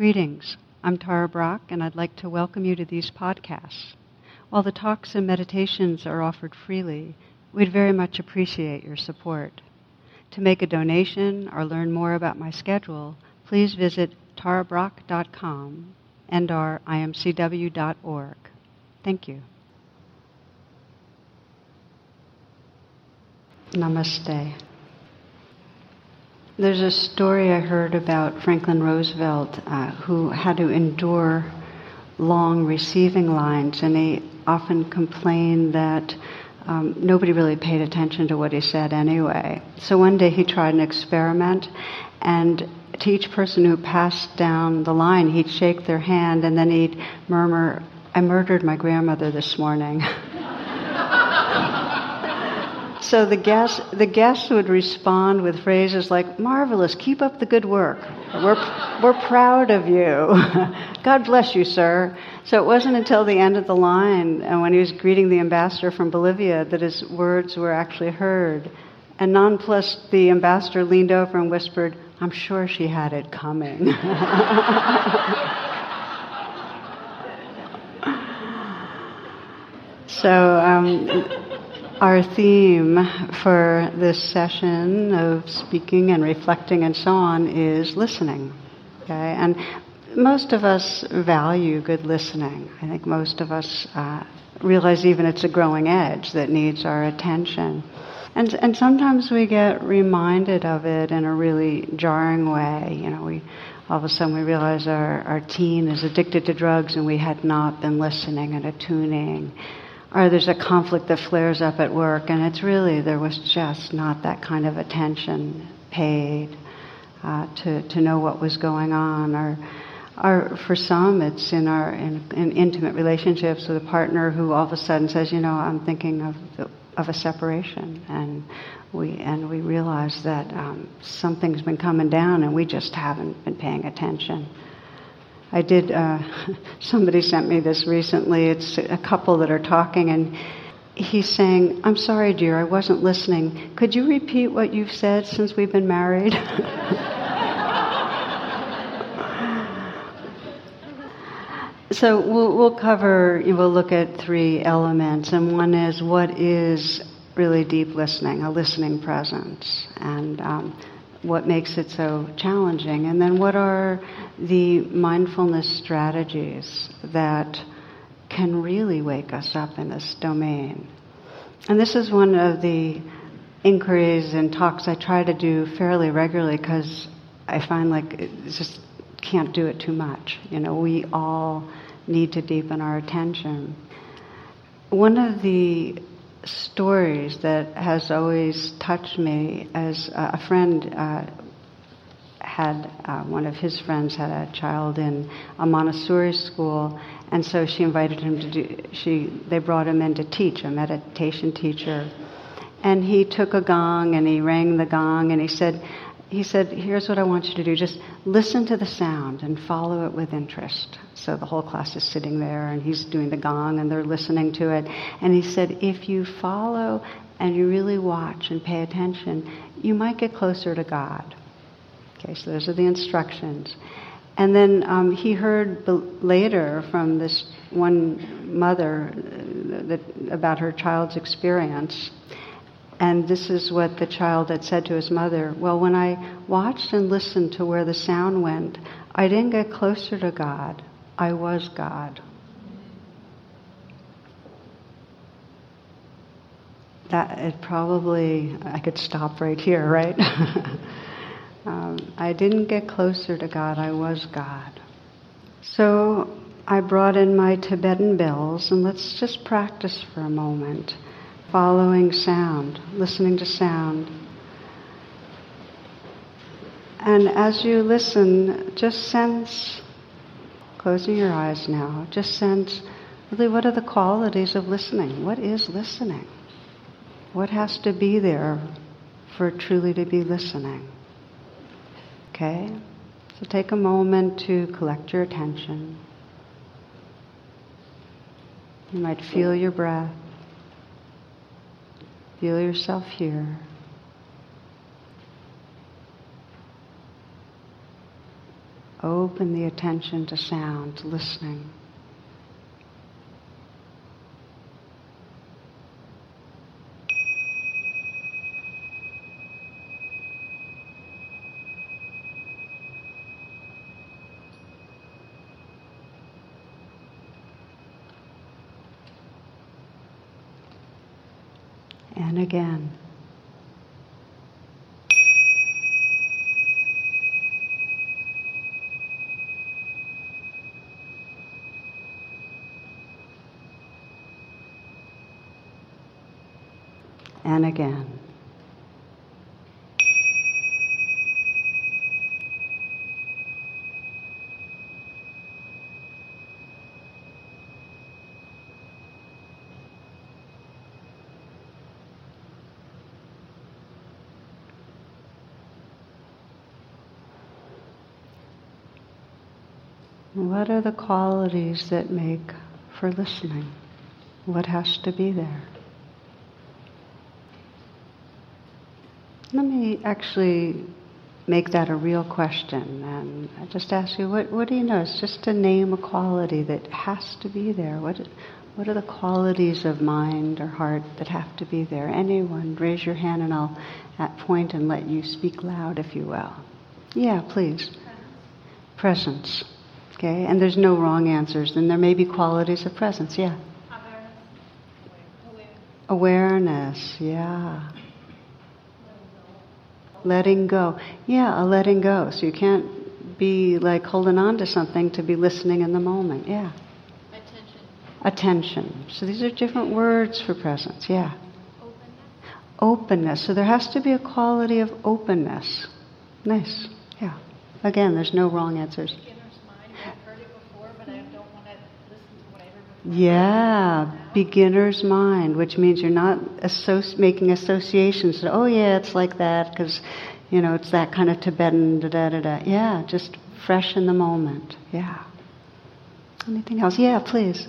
Greetings. I'm Tara Brach, and I'd like to welcome you to these podcasts. While the talks and meditations are offered freely, we'd very much appreciate your support. To make a donation or learn more about my schedule, please visit tarabrach.com and our imcw.org. Thank you. Namaste. There's a story I heard about Franklin Roosevelt uh, who had to endure long receiving lines, and he often complained that um, nobody really paid attention to what he said anyway. So one day he tried an experiment, and to each person who passed down the line, he'd shake their hand and then he'd murmur, I murdered my grandmother this morning. so the guests, the guests would respond with phrases like, marvelous, keep up the good work. We're, we're proud of you. God bless you, sir. So it wasn't until the end of the line, and uh, when he was greeting the ambassador from Bolivia, that his words were actually heard. And nonplussed, the ambassador leaned over and whispered, I'm sure she had it coming. so, um, our theme for this session of speaking and reflecting and so on is listening. Okay? And most of us value good listening. I think most of us uh, realize even it's a growing edge that needs our attention. And, and sometimes we get reminded of it in a really jarring way. You know, we, all of a sudden we realize our, our teen is addicted to drugs and we had not been listening and attuning. Or there's a conflict that flares up at work and it's really, there was just not that kind of attention paid uh, to, to know what was going on. Or, or for some, it's in our in, in intimate relationships with a partner who all of a sudden says, you know, I'm thinking of the of a separation, and we and we realize that um, something's been coming down, and we just haven't been paying attention. I did. Uh, somebody sent me this recently. It's a couple that are talking, and he's saying, "I'm sorry, dear, I wasn't listening. Could you repeat what you've said since we've been married?" So we'll, we'll cover, we'll look at three elements, and one is what is really deep listening, a listening presence, and um, what makes it so challenging, and then what are the mindfulness strategies that can really wake us up in this domain. And this is one of the inquiries and talks I try to do fairly regularly because I find like it just can't do it too much. You know, we all need to deepen our attention. One of the stories that has always touched me as a friend uh, had uh, one of his friends had a child in a Montessori school, and so she invited him to do. She they brought him in to teach a meditation teacher, and he took a gong and he rang the gong and he said, he said, Here's what I want you to do. Just listen to the sound and follow it with interest. So the whole class is sitting there and he's doing the gong and they're listening to it. And he said, If you follow and you really watch and pay attention, you might get closer to God. Okay, so those are the instructions. And then um, he heard later from this one mother uh, that, about her child's experience and this is what the child had said to his mother Well, when I watched and listened to where the sound went, I didn't get closer to God. I was God. That it probably, I could stop right here, right? um, I didn't get closer to God, I was God. So I brought in my Tibetan bells, and let's just practice for a moment following sound, listening to sound. And as you listen, just sense, closing your eyes now, just sense really what are the qualities of listening? What is listening? What has to be there for truly to be listening? Okay? So take a moment to collect your attention. You might feel your breath. Feel yourself here. Open the attention to sound, listening. and again. And again. What are the qualities that make for listening? What has to be there? Let me actually make that a real question and I just ask you, what, what do you know? It's just to name a quality that has to be there. What, what are the qualities of mind or heart that have to be there? Anyone, raise your hand and I'll at point and let you speak loud if you will. Yeah, please. Presence. Okay, and there's no wrong answers. And there may be qualities of presence. Yeah. Awareness. Yeah. Letting go. Yeah, a letting go. So you can't be like holding on to something to be listening in the moment. Yeah. Attention. Attention. So these are different words for presence. Yeah. Openness. Openness. So there has to be a quality of openness. Nice. Yeah. Again, there's no wrong answers. Yeah, beginner's mind, which means you're not associ- making associations. oh yeah, it's like that because, you know, it's that kind of Tibetan da da da da. Yeah, just fresh in the moment. Yeah. Anything else? Yeah, please.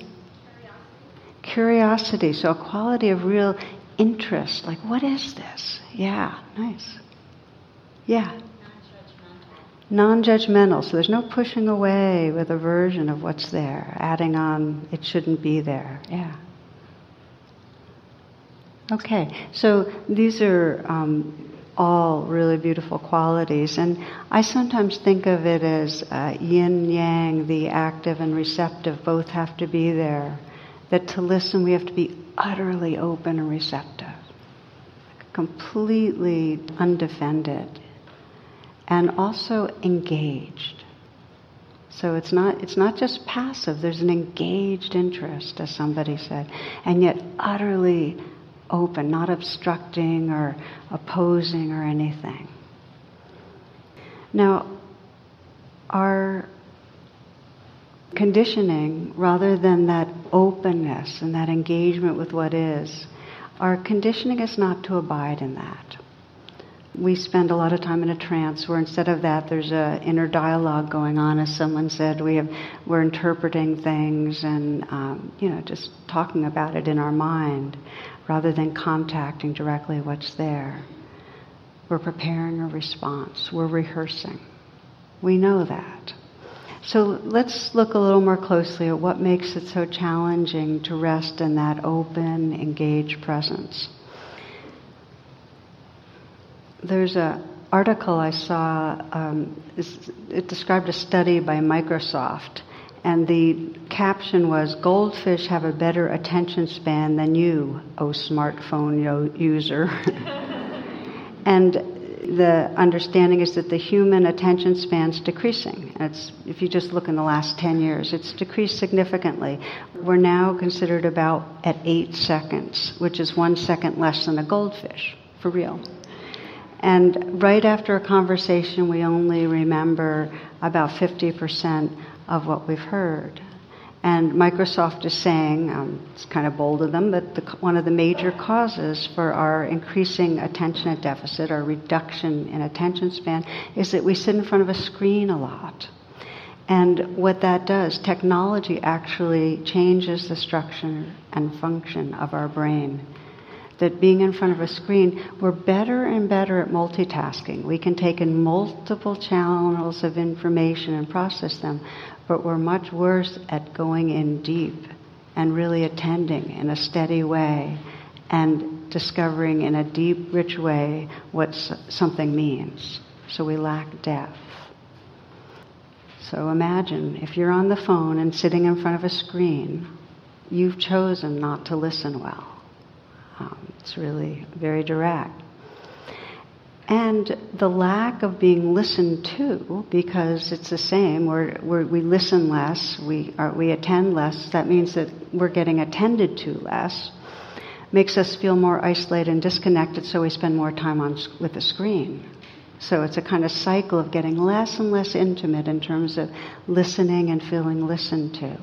Curiosity. Curiosity. So a quality of real interest. Like, what is this? Yeah, nice. Yeah non judgmental. So there's no pushing away with aversion of what's there, adding on, it shouldn't be there. Yeah. Okay, so these are um, all really beautiful qualities, and I sometimes think of it as uh, yin yang, the active and receptive, both have to be there. That to listen, we have to be utterly open and receptive, completely undefended and also engaged. So it's not, it's not just passive, there's an engaged interest, as somebody said, and yet utterly open, not obstructing or opposing or anything. Now, our conditioning, rather than that openness and that engagement with what is, our conditioning is not to abide in that we spend a lot of time in a trance where instead of that there's a inner dialogue going on as someone said. We have we're interpreting things and um, you know just talking about it in our mind rather than contacting directly what's there. We're preparing a response. We're rehearsing. We know that. So let's look a little more closely at what makes it so challenging to rest in that open engaged presence there's an article I saw, um, it described a study by Microsoft, and the caption was Goldfish have a better attention span than you, oh smartphone user. and the understanding is that the human attention span's decreasing. It's, if you just look in the last 10 years, it's decreased significantly. We're now considered about at eight seconds, which is one second less than a goldfish, for real. And right after a conversation, we only remember about 50% of what we've heard. And Microsoft is saying, um, it's kind of bold of them, but the, one of the major causes for our increasing attention deficit, our reduction in attention span, is that we sit in front of a screen a lot. And what that does, technology actually changes the structure and function of our brain that being in front of a screen, we're better and better at multitasking. We can take in multiple channels of information and process them, but we're much worse at going in deep and really attending in a steady way and discovering in a deep, rich way what something means. So we lack depth. So imagine if you're on the phone and sitting in front of a screen, you've chosen not to listen well. Um, it's really very direct. And the lack of being listened to, because it's the same, we're, we're, we listen less, we, are, we attend less, that means that we're getting attended to less, makes us feel more isolated and disconnected, so we spend more time on, with the screen. So it's a kind of cycle of getting less and less intimate in terms of listening and feeling listened to.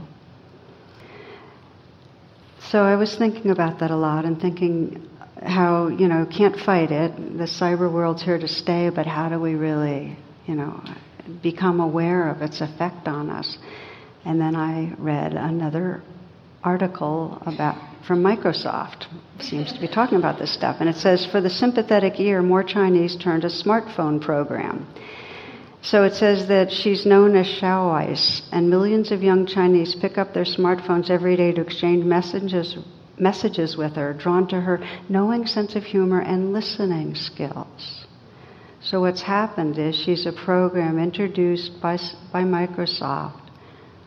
So I was thinking about that a lot and thinking how, you know, can't fight it. The cyber world's here to stay, but how do we really, you know, become aware of its effect on us? And then I read another article about from Microsoft seems to be talking about this stuff and it says for the sympathetic ear more Chinese turned a smartphone program so it says that she's known as Xiaoice, and millions of young Chinese pick up their smartphones every day to exchange messages, messages with her, drawn to her knowing sense of humor and listening skills. So what's happened is she's a program introduced by, by Microsoft,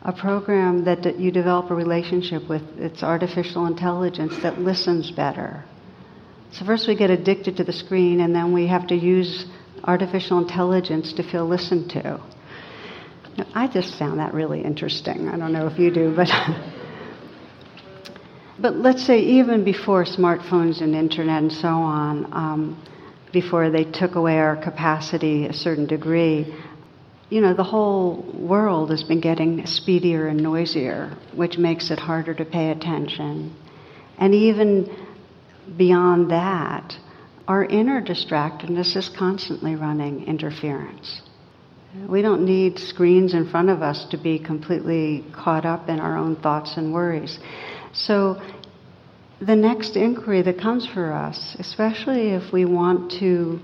a program that you develop a relationship with. It's artificial intelligence that listens better. So first we get addicted to the screen, and then we have to use artificial intelligence to feel listened to. I just found that really interesting. I don't know if you do, but. but let's say even before smartphones and internet and so on, um, before they took away our capacity a certain degree, you know, the whole world has been getting speedier and noisier, which makes it harder to pay attention. And even beyond that, our inner distractedness is constantly running interference. We don't need screens in front of us to be completely caught up in our own thoughts and worries. So, the next inquiry that comes for us, especially if we want to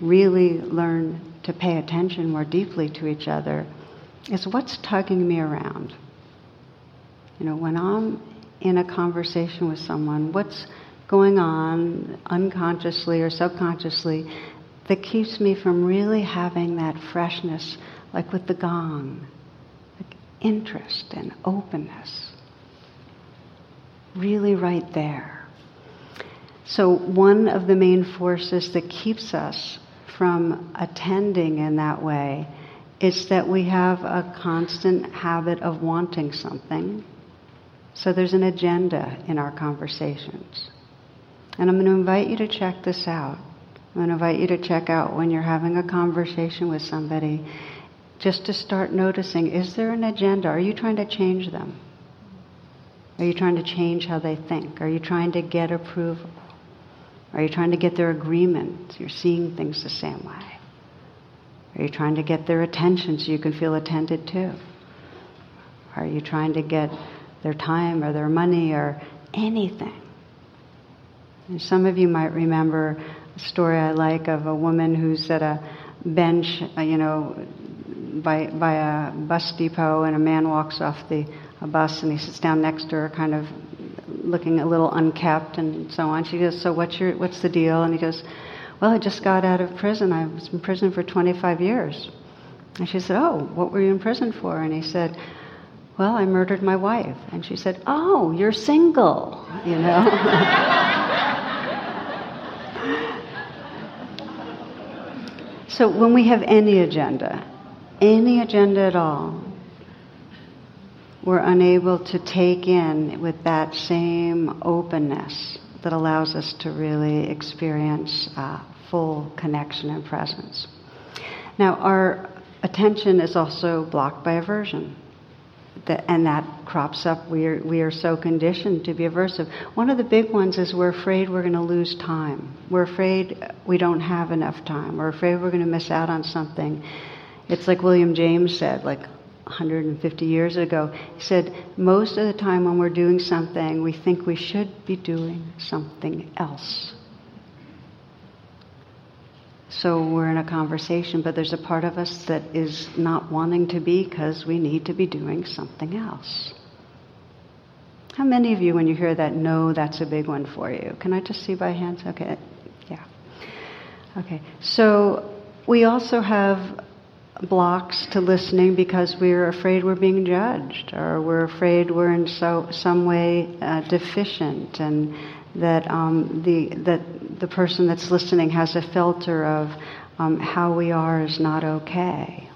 really learn to pay attention more deeply to each other, is what's tugging me around? You know, when I'm in a conversation with someone, what's going on unconsciously or subconsciously that keeps me from really having that freshness, like with the gong, like interest and openness. Really, right there. So, one of the main forces that keeps us from attending in that way is that we have a constant habit of wanting something. So, there's an agenda in our conversations. And I'm going to invite you to check this out. I'm going to invite you to check out when you're having a conversation with somebody, just to start noticing is there an agenda? Are you trying to change them? Are you trying to change how they think? Are you trying to get approval? Are you trying to get their agreement? You're seeing things the same way. Are you trying to get their attention so you can feel attended to? Are you trying to get their time or their money or anything? And some of you might remember a story I like of a woman who's at a bench, uh, you know, by, by a bus depot, and a man walks off the bus and he sits down next to her, kind of looking a little unkept and so on. She goes, "So what's your what's the deal?" And he goes, "Well, I just got out of prison. I was in prison for 25 years." And she said, "Oh, what were you in prison for?" And he said, "Well, I murdered my wife." And she said, "Oh, you're single," you know. So when we have any agenda, any agenda at all, we're unable to take in with that same openness that allows us to really experience uh, full connection and presence. Now, our attention is also blocked by aversion that, and that crops up. We are, we are so conditioned to be aversive. One of the big ones is we're afraid we're going to lose time. We're afraid we don't have enough time. We're afraid we're going to miss out on something. It's like William James said, like, 150 years ago. He said, most of the time when we're doing something, we think we should be doing something else. So we're in a conversation, but there's a part of us that is not wanting to be because we need to be doing something else. How many of you, when you hear that, know that's a big one for you? Can I just see by hands? Okay, yeah. Okay, so we also have blocks to listening because we're afraid we're being judged or we're afraid we're in so, some way uh, deficient and that um, the, that the person that's listening has a filter of um, how we are is not okay.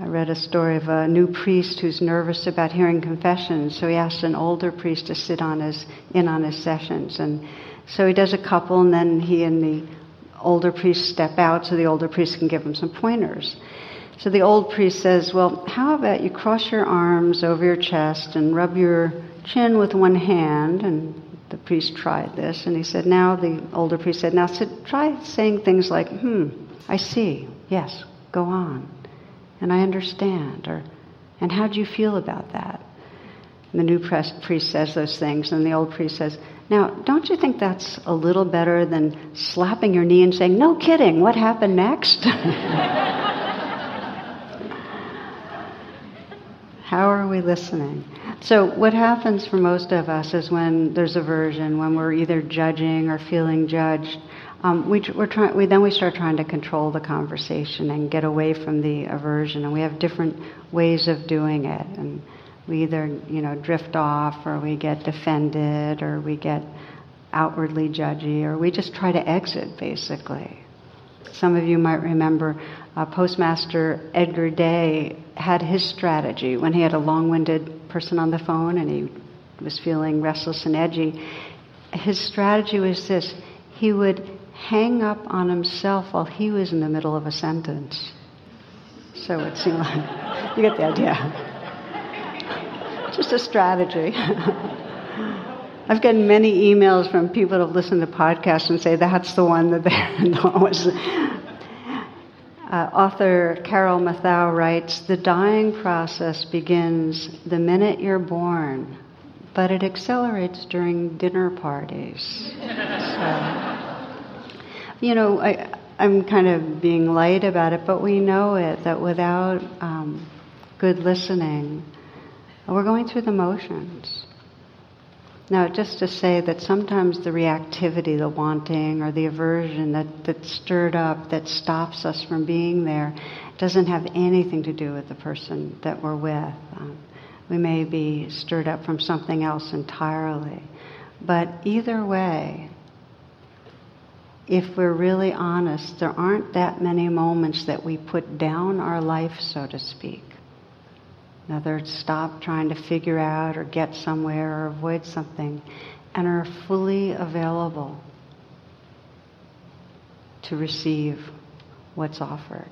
I read a story of a new priest who's nervous about hearing confessions, so he asks an older priest to sit on his in on his sessions, and so he does a couple, and then he and the older priests step out so the older priest can give him some pointers. So the old priest says, Well, how about you cross your arms over your chest and rub your chin with one hand? And the priest tried this, and he said, Now, the older priest said, Now sit, try saying things like, Hmm, I see, yes, go on. And I understand. Or, and how do you feel about that? And the new priest says those things, and the old priest says, Now, don't you think that's a little better than slapping your knee and saying, No kidding, what happened next? How are we listening? So, what happens for most of us is when there's aversion, when we're either judging or feeling judged, um, we, are trying. We then we start trying to control the conversation and get away from the aversion, and we have different ways of doing it. And we either, you know, drift off, or we get defended, or we get outwardly judgy, or we just try to exit, basically. Some of you might remember uh, Postmaster Edgar Day had his strategy when he had a long winded person on the phone and he was feeling restless and edgy. His strategy was this he would hang up on himself while he was in the middle of a sentence. So it seemed like you get the idea. Just a strategy. I've gotten many emails from people who have listened to podcasts and say that's the one that they was uh, author Carol Matthau writes The dying process begins the minute you're born, but it accelerates during dinner parties. So, you know, I, I'm kind of being light about it, but we know it that without um, good listening, we're going through the motions. Now, just to say that sometimes the reactivity, the wanting, or the aversion that, that's stirred up that stops us from being there doesn't have anything to do with the person that we're with. Um, we may be stirred up from something else entirely. But either way, if we're really honest, there aren't that many moments that we put down our life, so to speak. In other words, stop trying to figure out or get somewhere or avoid something and are fully available to receive what's offered.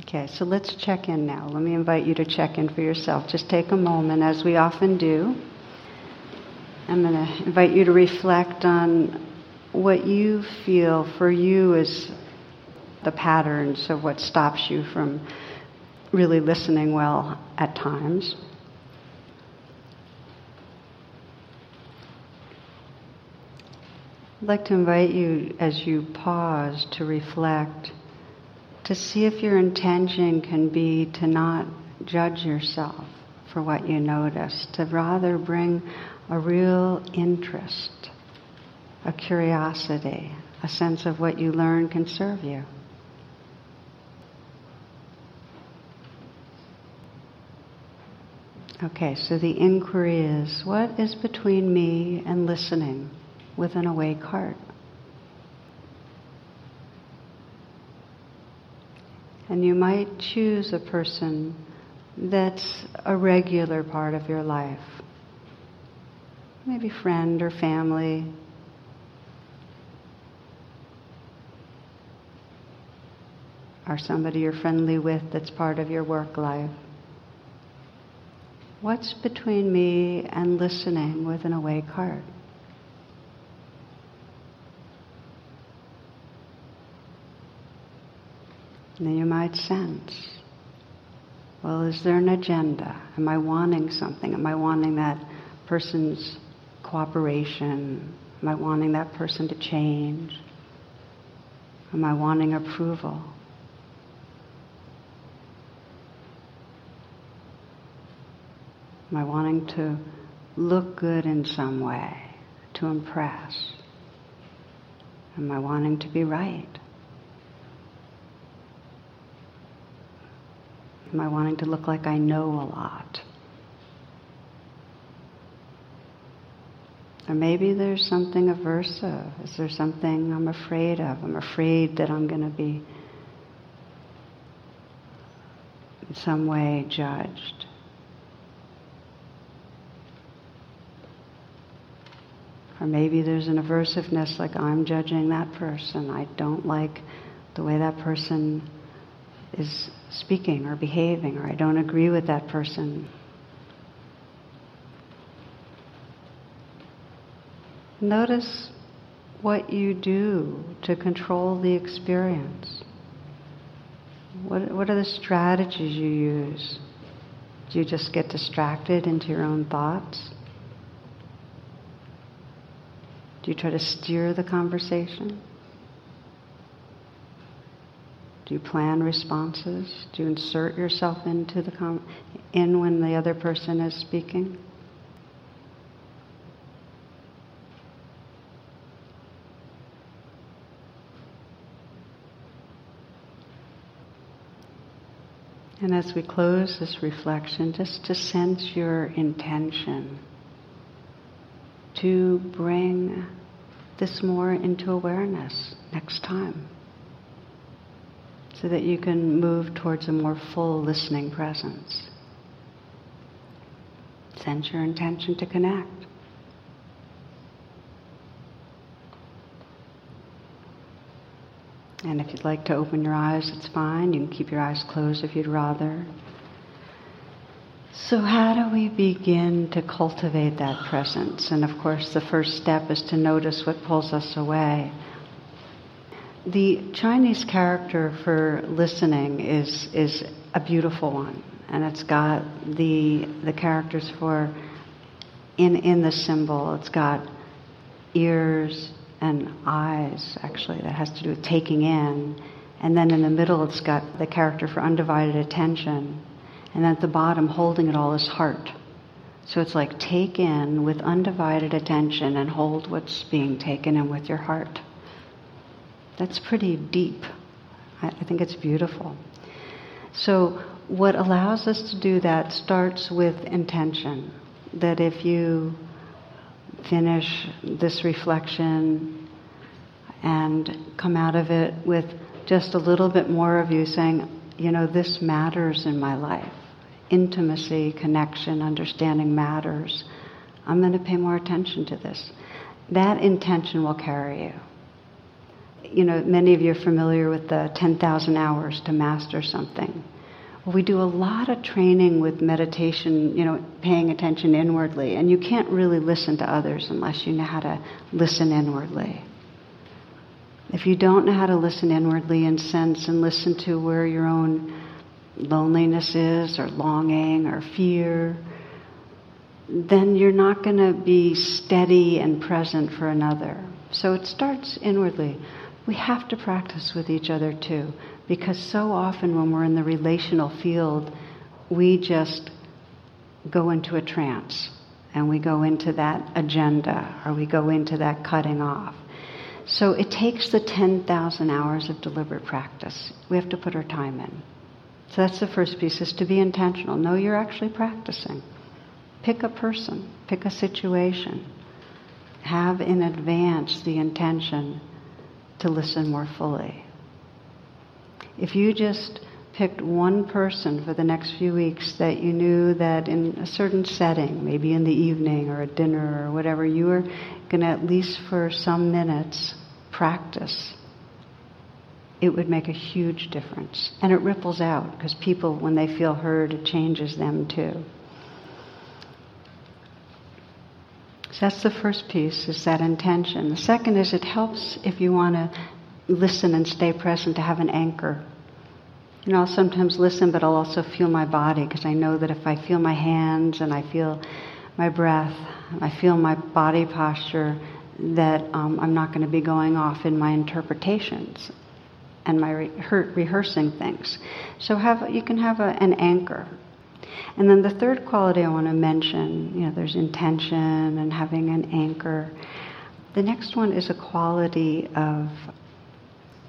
Okay, so let's check in now. Let me invite you to check in for yourself. Just take a moment, as we often do. I'm going to invite you to reflect on what you feel for you is the patterns of what stops you from really listening well at times. I'd like to invite you, as you pause, to reflect, to see if your intention can be to not judge yourself for what you notice, to rather bring a real interest, a curiosity, a sense of what you learn can serve you. Okay, so the inquiry is what is between me and listening with an awake heart? And you might choose a person that's a regular part of your life. Maybe friend or family. Or somebody you're friendly with that's part of your work life. What's between me and listening with an awake heart? Then you might sense, well, is there an agenda? Am I wanting something? Am I wanting that person's cooperation? Am I wanting that person to change? Am I wanting approval? Am I wanting to look good in some way, to impress? Am I wanting to be right? Am I wanting to look like I know a lot? Or maybe there's something aversive. Is there something I'm afraid of? I'm afraid that I'm going to be in some way judged. Or maybe there's an aversiveness like I'm judging that person. I don't like the way that person is speaking or behaving, or I don't agree with that person. Notice what you do to control the experience. What, what are the strategies you use? Do you just get distracted into your own thoughts? Do you try to steer the conversation? Do you plan responses? Do you insert yourself into the com- in when the other person is speaking? And as we close this reflection, just to sense your intention to bring this more into awareness next time so that you can move towards a more full listening presence. Sense your intention to connect. And if you'd like to open your eyes, it's fine. You can keep your eyes closed if you'd rather. So, how do we begin to cultivate that presence? And of course, the first step is to notice what pulls us away. The Chinese character for listening is, is a beautiful one, and it's got the, the characters for, in, in the symbol, it's got ears and eyes, actually, that has to do with taking in. And then in the middle, it's got the character for undivided attention and at the bottom, holding it all is heart. So it's like take in with undivided attention and hold what's being taken in with your heart. That's pretty deep. I, I think it's beautiful. So, what allows us to do that starts with intention. That if you finish this reflection and come out of it with just a little bit more of you saying, you know, this matters in my life intimacy, connection, understanding matters. I'm going to pay more attention to this. That intention will carry you. You know, many of you are familiar with the 10,000 hours to master something. Well, we do a lot of training with meditation, you know, paying attention inwardly, and you can't really listen to others unless you know how to listen inwardly. If you don't know how to listen inwardly and sense and listen to where your own loneliness is, or longing, or fear, then you're not going to be steady and present for another. So it starts inwardly. We have to practice with each other too, because so often when we're in the relational field, we just go into a trance and we go into that agenda or we go into that cutting off. So it takes the 10,000 hours of deliberate practice. We have to put our time in. So that's the first piece is to be intentional. Know you're actually practicing. Pick a person, pick a situation. Have in advance the intention to listen more fully. If you just picked one person for the next few weeks that you knew that in a certain setting, maybe in the evening or at dinner or whatever, you were going to at least for some minutes practice it would make a huge difference. And it ripples out because people, when they feel heard, it changes them too. So that's the first piece, is that intention. The second is it helps if you want to listen and stay present to have an anchor. You know, I'll sometimes listen, but I'll also feel my body because I know that if I feel my hands and I feel my breath, I feel my body posture, that um, I'm not going to be going off in my interpretations and my re- rehearsing things. So have you can have a, an anchor. And then the third quality I want to mention, you know, there's intention and having an anchor. The next one is a quality of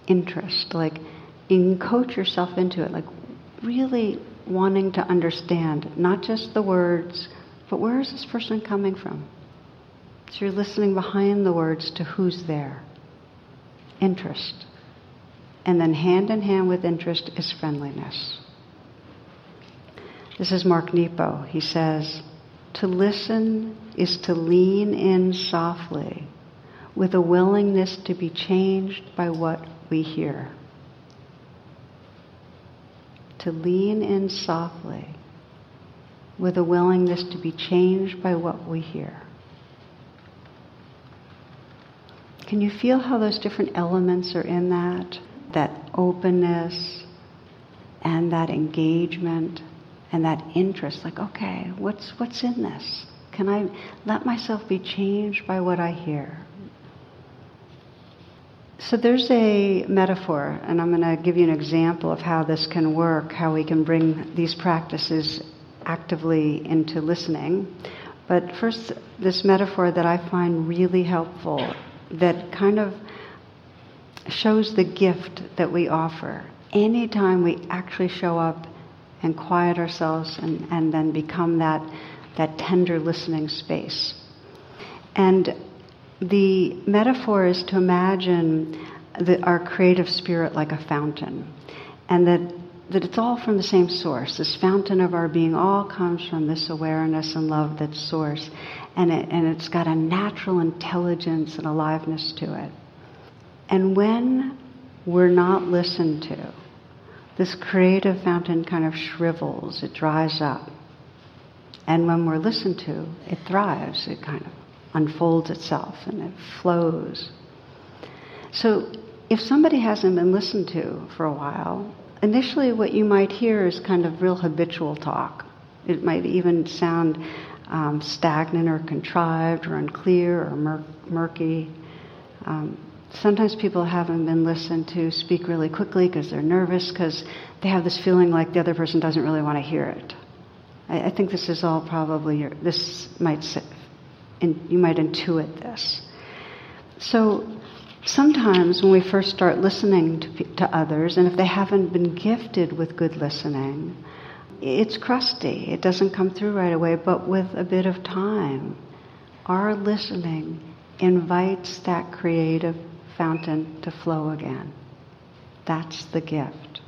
interest, like you coach yourself into it, like really wanting to understand not just the words, but where is this person coming from? So you're listening behind the words to who's there. Interest. And then hand in hand with interest is friendliness. This is Mark Nepo. He says, To listen is to lean in softly with a willingness to be changed by what we hear. To lean in softly with a willingness to be changed by what we hear. Can you feel how those different elements are in that? That openness and that engagement and that interest. Like, okay, what's, what's in this? Can I let myself be changed by what I hear? So there's a metaphor, and I'm going to give you an example of how this can work, how we can bring these practices actively into listening. But first, this metaphor that I find really helpful that kind of shows the gift that we offer. Anytime we actually show up and quiet ourselves and, and then become that, that tender listening space. And the metaphor is to imagine the, our creative spirit like a fountain. And that, that it's all from the same source. This fountain of our being all comes from this awareness and love that's source and, it, and it's got a natural intelligence and aliveness to it. And when we're not listened to, this creative fountain kind of shrivels, it dries up. And when we're listened to, it thrives, it kind of unfolds itself and it flows. So if somebody hasn't been listened to for a while, initially what you might hear is kind of real habitual talk. It might even sound um, stagnant or contrived or unclear or mur- murky. Um, sometimes people haven't been listened to speak really quickly because they're nervous because they have this feeling like the other person doesn't really want to hear it. I, I think this is all probably your, this might in, you might intuit this. So sometimes when we first start listening to, to others, and if they haven't been gifted with good listening, it's crusty. It doesn't come through right away, but with a bit of time, our listening invites that creative fountain to flow again. That's the gift.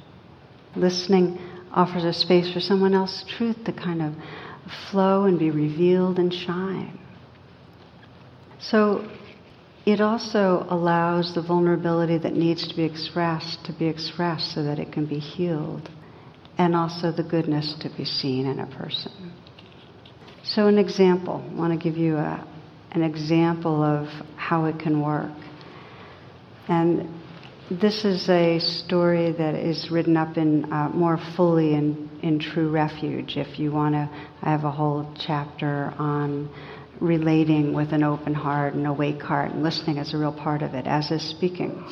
Listening offers a space for someone else's truth to kind of flow and be revealed and shine. So it also allows the vulnerability that needs to be expressed to be expressed so that it can be healed and also the goodness to be seen in a person. So, an example, I want to give you a, an example of how it can work. And this is a story that is written up in uh, more fully in, in True Refuge. If you want to, I have a whole chapter on relating with an open heart and awake heart, and listening is a real part of it, as is speaking.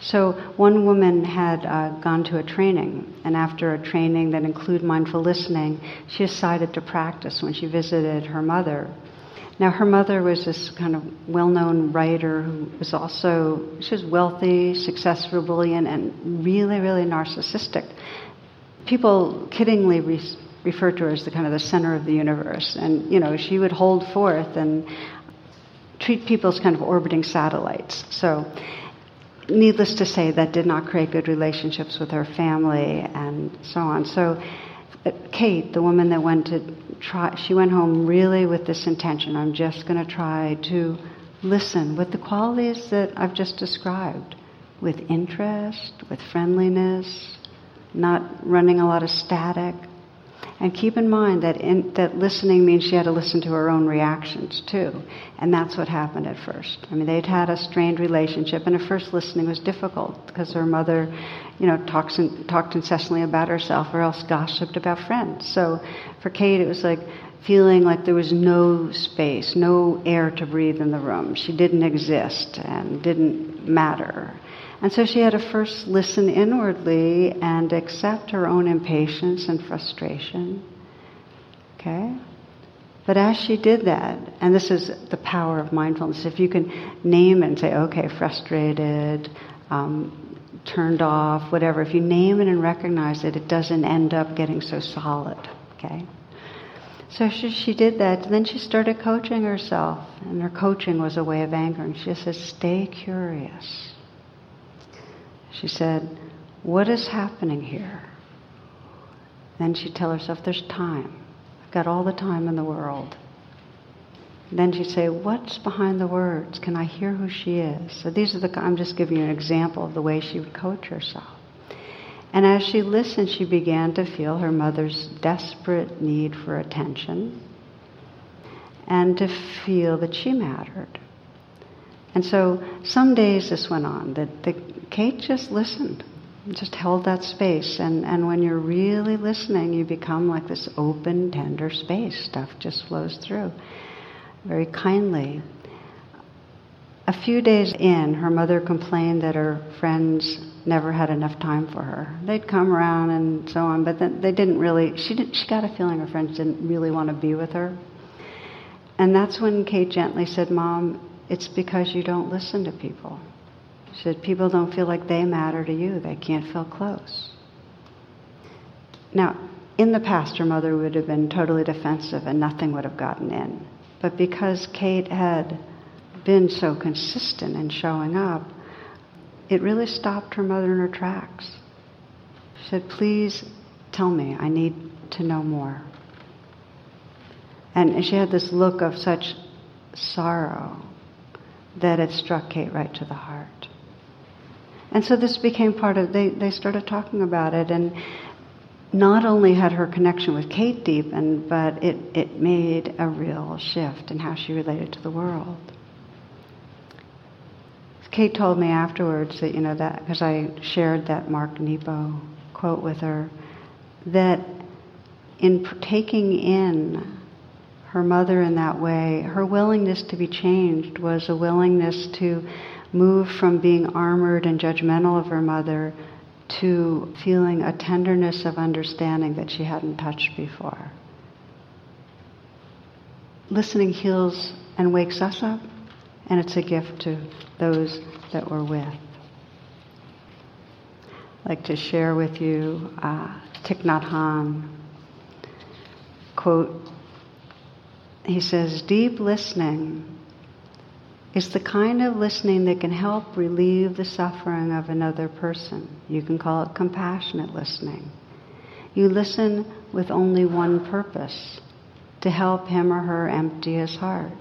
So one woman had uh, gone to a training, and after a training that included mindful listening, she decided to practice when she visited her mother. Now her mother was this kind of well-known writer who was also she was wealthy, successful, brilliant, and really, really narcissistic. People kiddingly re- refer to her as the kind of the center of the universe, and you know she would hold forth and treat people as kind of orbiting satellites. So needless to say, that did not create good relationships with her family and so on. So, Uh, Kate, the woman that went to try, she went home really with this intention I'm just going to try to listen with the qualities that I've just described with interest, with friendliness, not running a lot of static. And keep in mind that in, that listening means she had to listen to her own reactions too. And that's what happened at first. I mean, they'd had a strained relationship, and at first listening was difficult because her mother, you know, talks in, talked incessantly about herself or else gossiped about friends. So for Kate, it was like feeling like there was no space, no air to breathe in the room. She didn't exist and didn't matter. And so she had to first listen inwardly and accept her own impatience and frustration. Okay? But as she did that, and this is the power of mindfulness, if you can name and say, okay, frustrated, um, turned off, whatever, if you name it and recognize it, it doesn't end up getting so solid. Okay? So she, she did that, and then she started coaching herself, and her coaching was a way of anchoring. She just says, stay curious. She said, What is happening here? Then she'd tell herself, There's time. I've got all the time in the world. Then she'd say, What's behind the words? Can I hear who she is? So these are the, I'm just giving you an example of the way she would coach herself. And as she listened, she began to feel her mother's desperate need for attention and to feel that she mattered. And so some days this went on, that the, Kate just listened, just held that space. And, and when you're really listening, you become like this open, tender space. Stuff just flows through very kindly. A few days in, her mother complained that her friends never had enough time for her. They'd come around and so on, but then they didn't really. She didn't. She got a feeling her friends didn't really want to be with her. And that's when Kate gently said, "Mom, it's because you don't listen to people. She said, People don't feel like they matter to you, they can't feel close. Now, in the past, her mother would have been totally defensive and nothing would have gotten in. But because Kate had been so consistent in showing up, it really stopped her mother in her tracks. She said, Please tell me, I need to know more. And she had this look of such sorrow that it struck Kate right to the heart. And so this became part of, they, they started talking about it, and not only had her connection with Kate deepened, but it, it made a real shift in how she related to the world. Kate told me afterwards that, you know, that, because I shared that Mark Nepo quote with her, that in taking in her mother in that way, her willingness to be changed was a willingness to move from being armored and judgmental of her mother to feeling a tenderness of understanding that she hadn't touched before. Listening heals and wakes us up, and it's a gift to those that we're with. I'd like to share with you uh, Thich Nhat Hanh quote he says, deep listening is the kind of listening that can help relieve the suffering of another person. You can call it compassionate listening. You listen with only one purpose to help him or her empty his heart.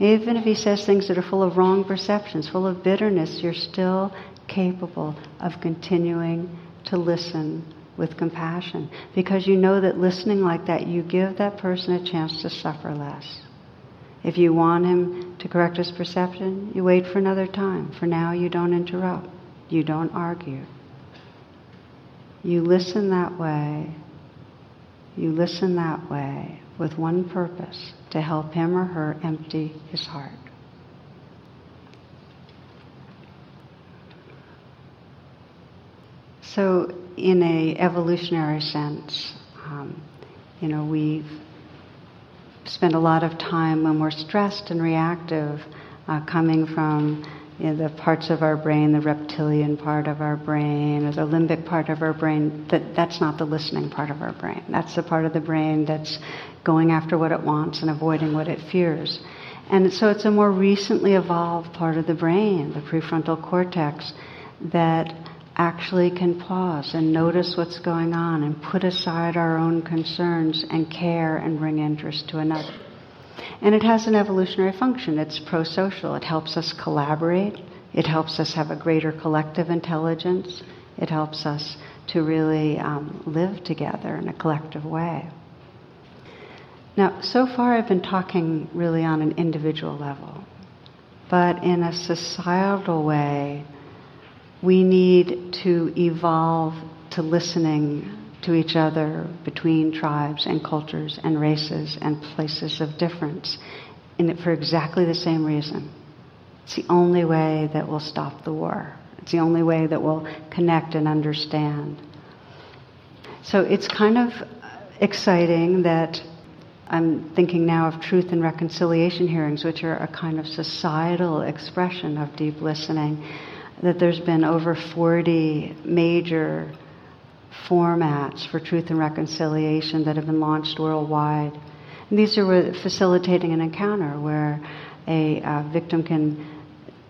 Even if he says things that are full of wrong perceptions, full of bitterness, you're still capable of continuing to listen with compassion because you know that listening like that, you give that person a chance to suffer less. If you want him to correct his perception, you wait for another time. For now, you don't interrupt, you don't argue. You listen that way. You listen that way with one purpose to help him or her empty his heart. So, in a evolutionary sense, um, you know, we've spent a lot of time when we're stressed and reactive, uh, coming from you know, the parts of our brain, the reptilian part of our brain, or the limbic part of our brain. That that's not the listening part of our brain. That's the part of the brain that's going after what it wants and avoiding what it fears. And so it's a more recently evolved part of the brain, the prefrontal cortex, that actually can pause and notice what's going on and put aside our own concerns and care and bring interest to another. And it has an evolutionary function. It's pro social. It helps us collaborate. It helps us have a greater collective intelligence. It helps us to really um, live together in a collective way. Now, so far I've been talking really on an individual level, but in a societal way, we need to evolve to listening to each other between tribes and cultures and races and places of difference in for exactly the same reason. It's the only way that will stop the war. It's the only way that will connect and understand. So it's kind of exciting that I'm thinking now of truth and reconciliation hearings, which are a kind of societal expression of deep listening, that there's been over 40 major formats for truth and reconciliation that have been launched worldwide. And these are facilitating an encounter where a uh, victim can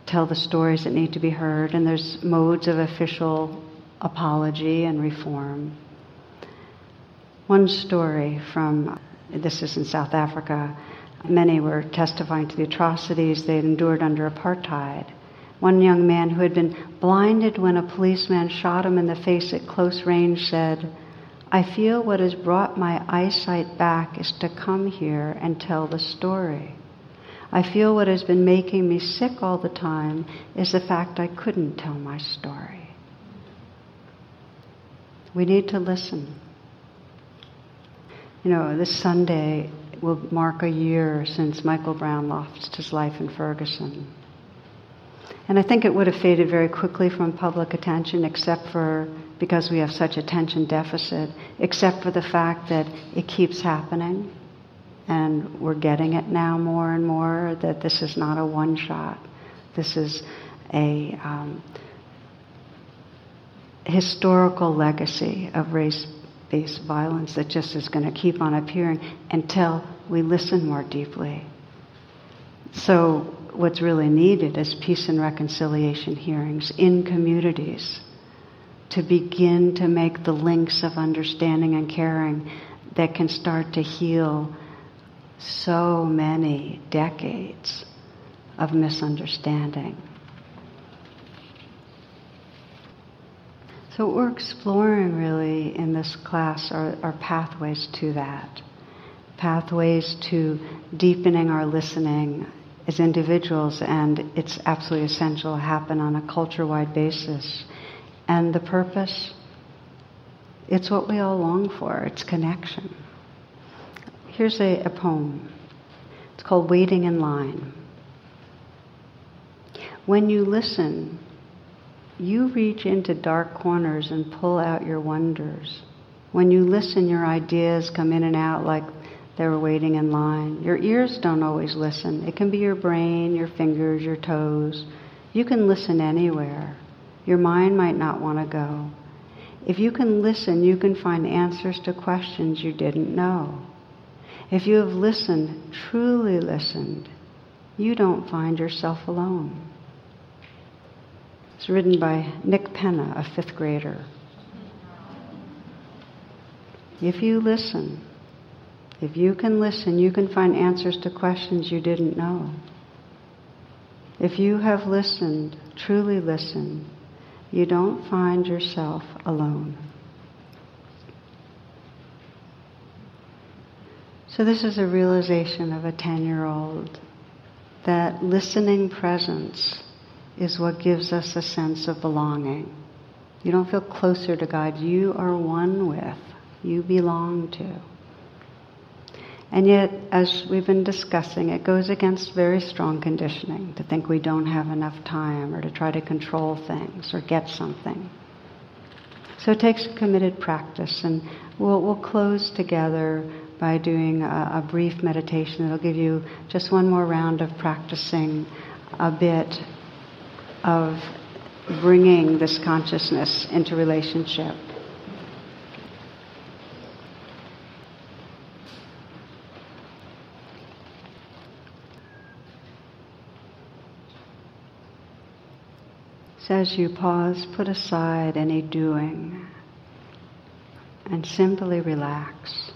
tell the stories that need to be heard, and there's modes of official apology and reform. One story from this is in South Africa. Many were testifying to the atrocities they had endured under apartheid. One young man who had been blinded when a policeman shot him in the face at close range said, I feel what has brought my eyesight back is to come here and tell the story. I feel what has been making me sick all the time is the fact I couldn't tell my story. We need to listen. You know, this Sunday will mark a year since Michael Brown lost his life in Ferguson. And I think it would have faded very quickly from public attention, except for because we have such attention deficit, except for the fact that it keeps happening. And we're getting it now more and more that this is not a one shot. This is a um, historical legacy of race based violence that just is going to keep on appearing until we listen more deeply. So, what's really needed is peace and reconciliation hearings in communities to begin to make the links of understanding and caring that can start to heal so many decades of misunderstanding. So, what we're exploring really in this class are, are pathways to that. Pathways to deepening our listening as individuals, and it's absolutely essential to happen on a culture wide basis. And the purpose? It's what we all long for it's connection. Here's a, a poem. It's called Waiting in Line. When you listen, you reach into dark corners and pull out your wonders. When you listen, your ideas come in and out like they were waiting in line. Your ears don't always listen. It can be your brain, your fingers, your toes. You can listen anywhere. Your mind might not want to go. If you can listen, you can find answers to questions you didn't know. If you have listened, truly listened, you don't find yourself alone. It's written by Nick Penna, a fifth grader. If you listen, if you can listen, you can find answers to questions you didn't know. If you have listened, truly listened, you don't find yourself alone. So, this is a realization of a 10 year old that listening presence is what gives us a sense of belonging. You don't feel closer to God, you are one with, you belong to. And yet, as we've been discussing, it goes against very strong conditioning to think we don't have enough time or to try to control things or get something. So it takes committed practice, and we'll, we'll close together by doing a, a brief meditation that'll give you just one more round of practicing a bit of bringing this consciousness into relationship. So as you pause, put aside any doing and simply relax.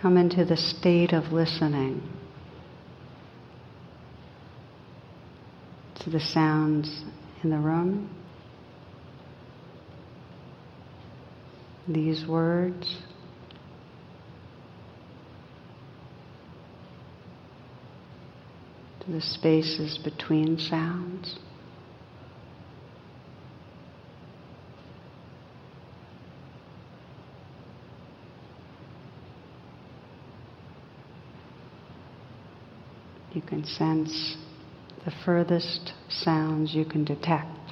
Come into the state of listening. to the sounds in the room, these words. The spaces between sounds. You can sense the furthest sounds you can detect.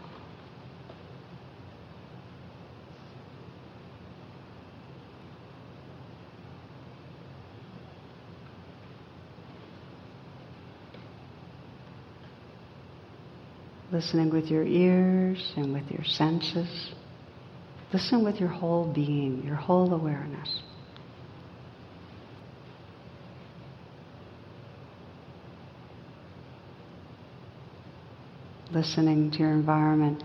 Listening with your ears and with your senses. Listen with your whole being, your whole awareness. listening to your environment,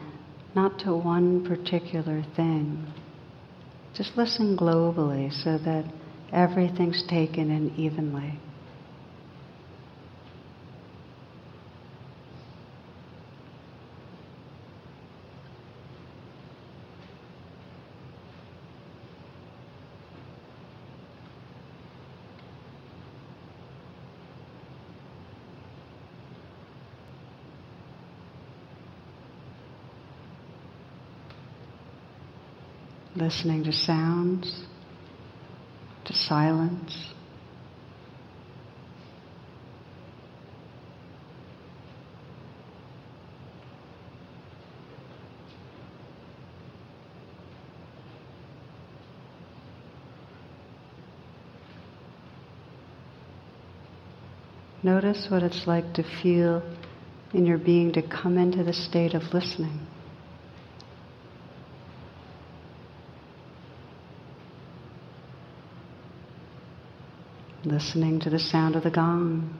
not to one particular thing. Just listen globally so that everything's taken in evenly. Listening to sounds, to silence. Notice what it's like to feel in your being to come into the state of listening. Listening to the sound of the gong.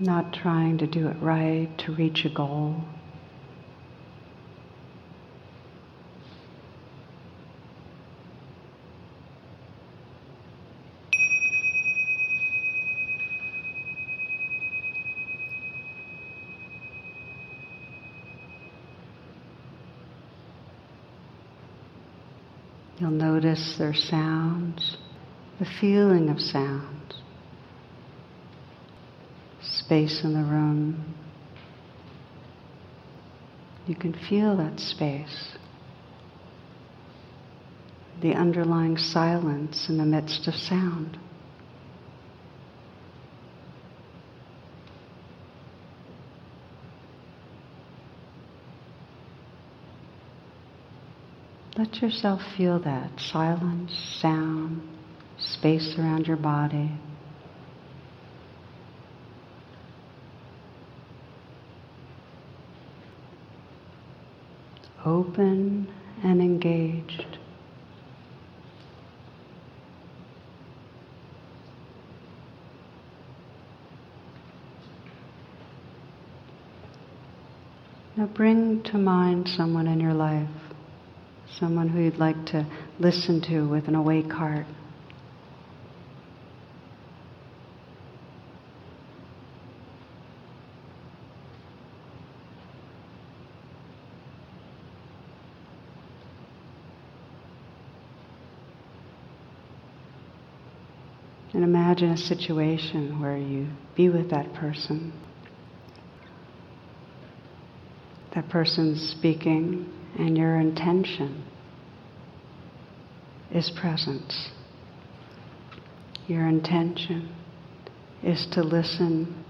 Not trying to do it right to reach a goal. You'll notice their sounds, the feeling of sounds, space in the room. You can feel that space, the underlying silence in the midst of sound. Let yourself feel that silence, sound, space around your body. Open and engaged. Now bring to mind someone in your life someone who you'd like to listen to with an awake heart. And imagine a situation where you be with that person. That person's speaking and your intention is presence. Your intention is to listen,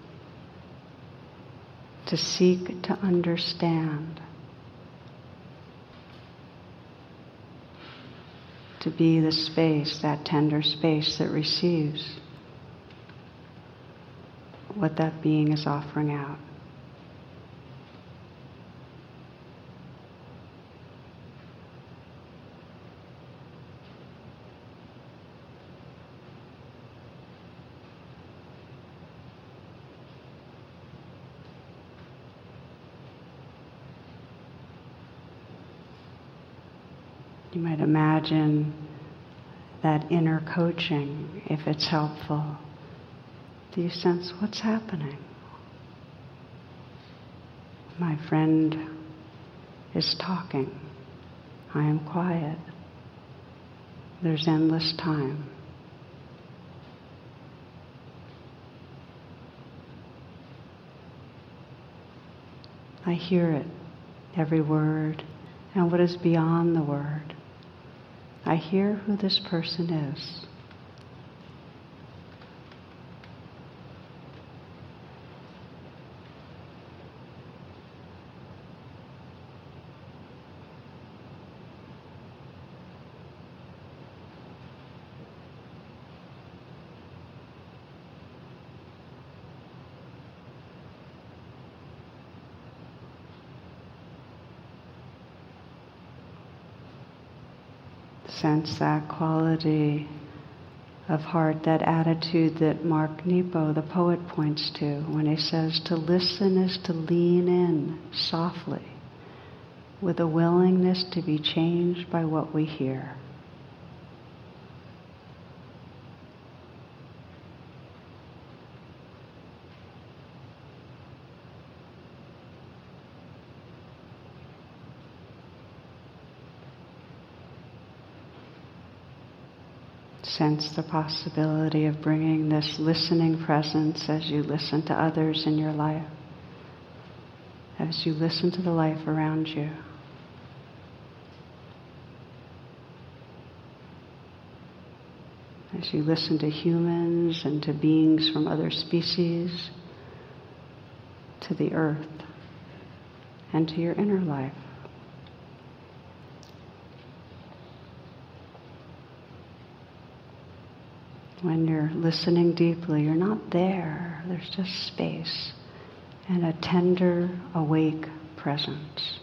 to seek to understand, to be the space, that tender space that receives what that being is offering out. Might imagine that inner coaching if it's helpful. Do you sense what's happening? My friend is talking. I am quiet. There's endless time. I hear it, every word, and what is beyond the word. I hear who this person is. Sense that quality of heart, that attitude that Mark Nepo, the poet, points to when he says to listen is to lean in softly with a willingness to be changed by what we hear. Sense the possibility of bringing this listening presence as you listen to others in your life, as you listen to the life around you. As you listen to humans and to beings from other species, to the earth, and to your inner life. When you're listening deeply, you're not there. There's just space and a tender, awake presence.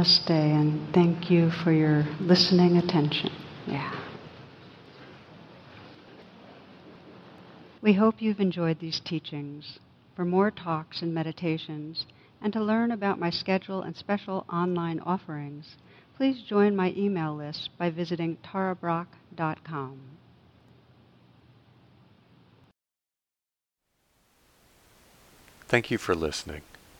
Namaste, and thank you for your listening attention. Yeah. We hope you've enjoyed these teachings. For more talks and meditations, and to learn about my schedule and special online offerings, please join my email list by visiting tarabrach.com. Thank you for listening.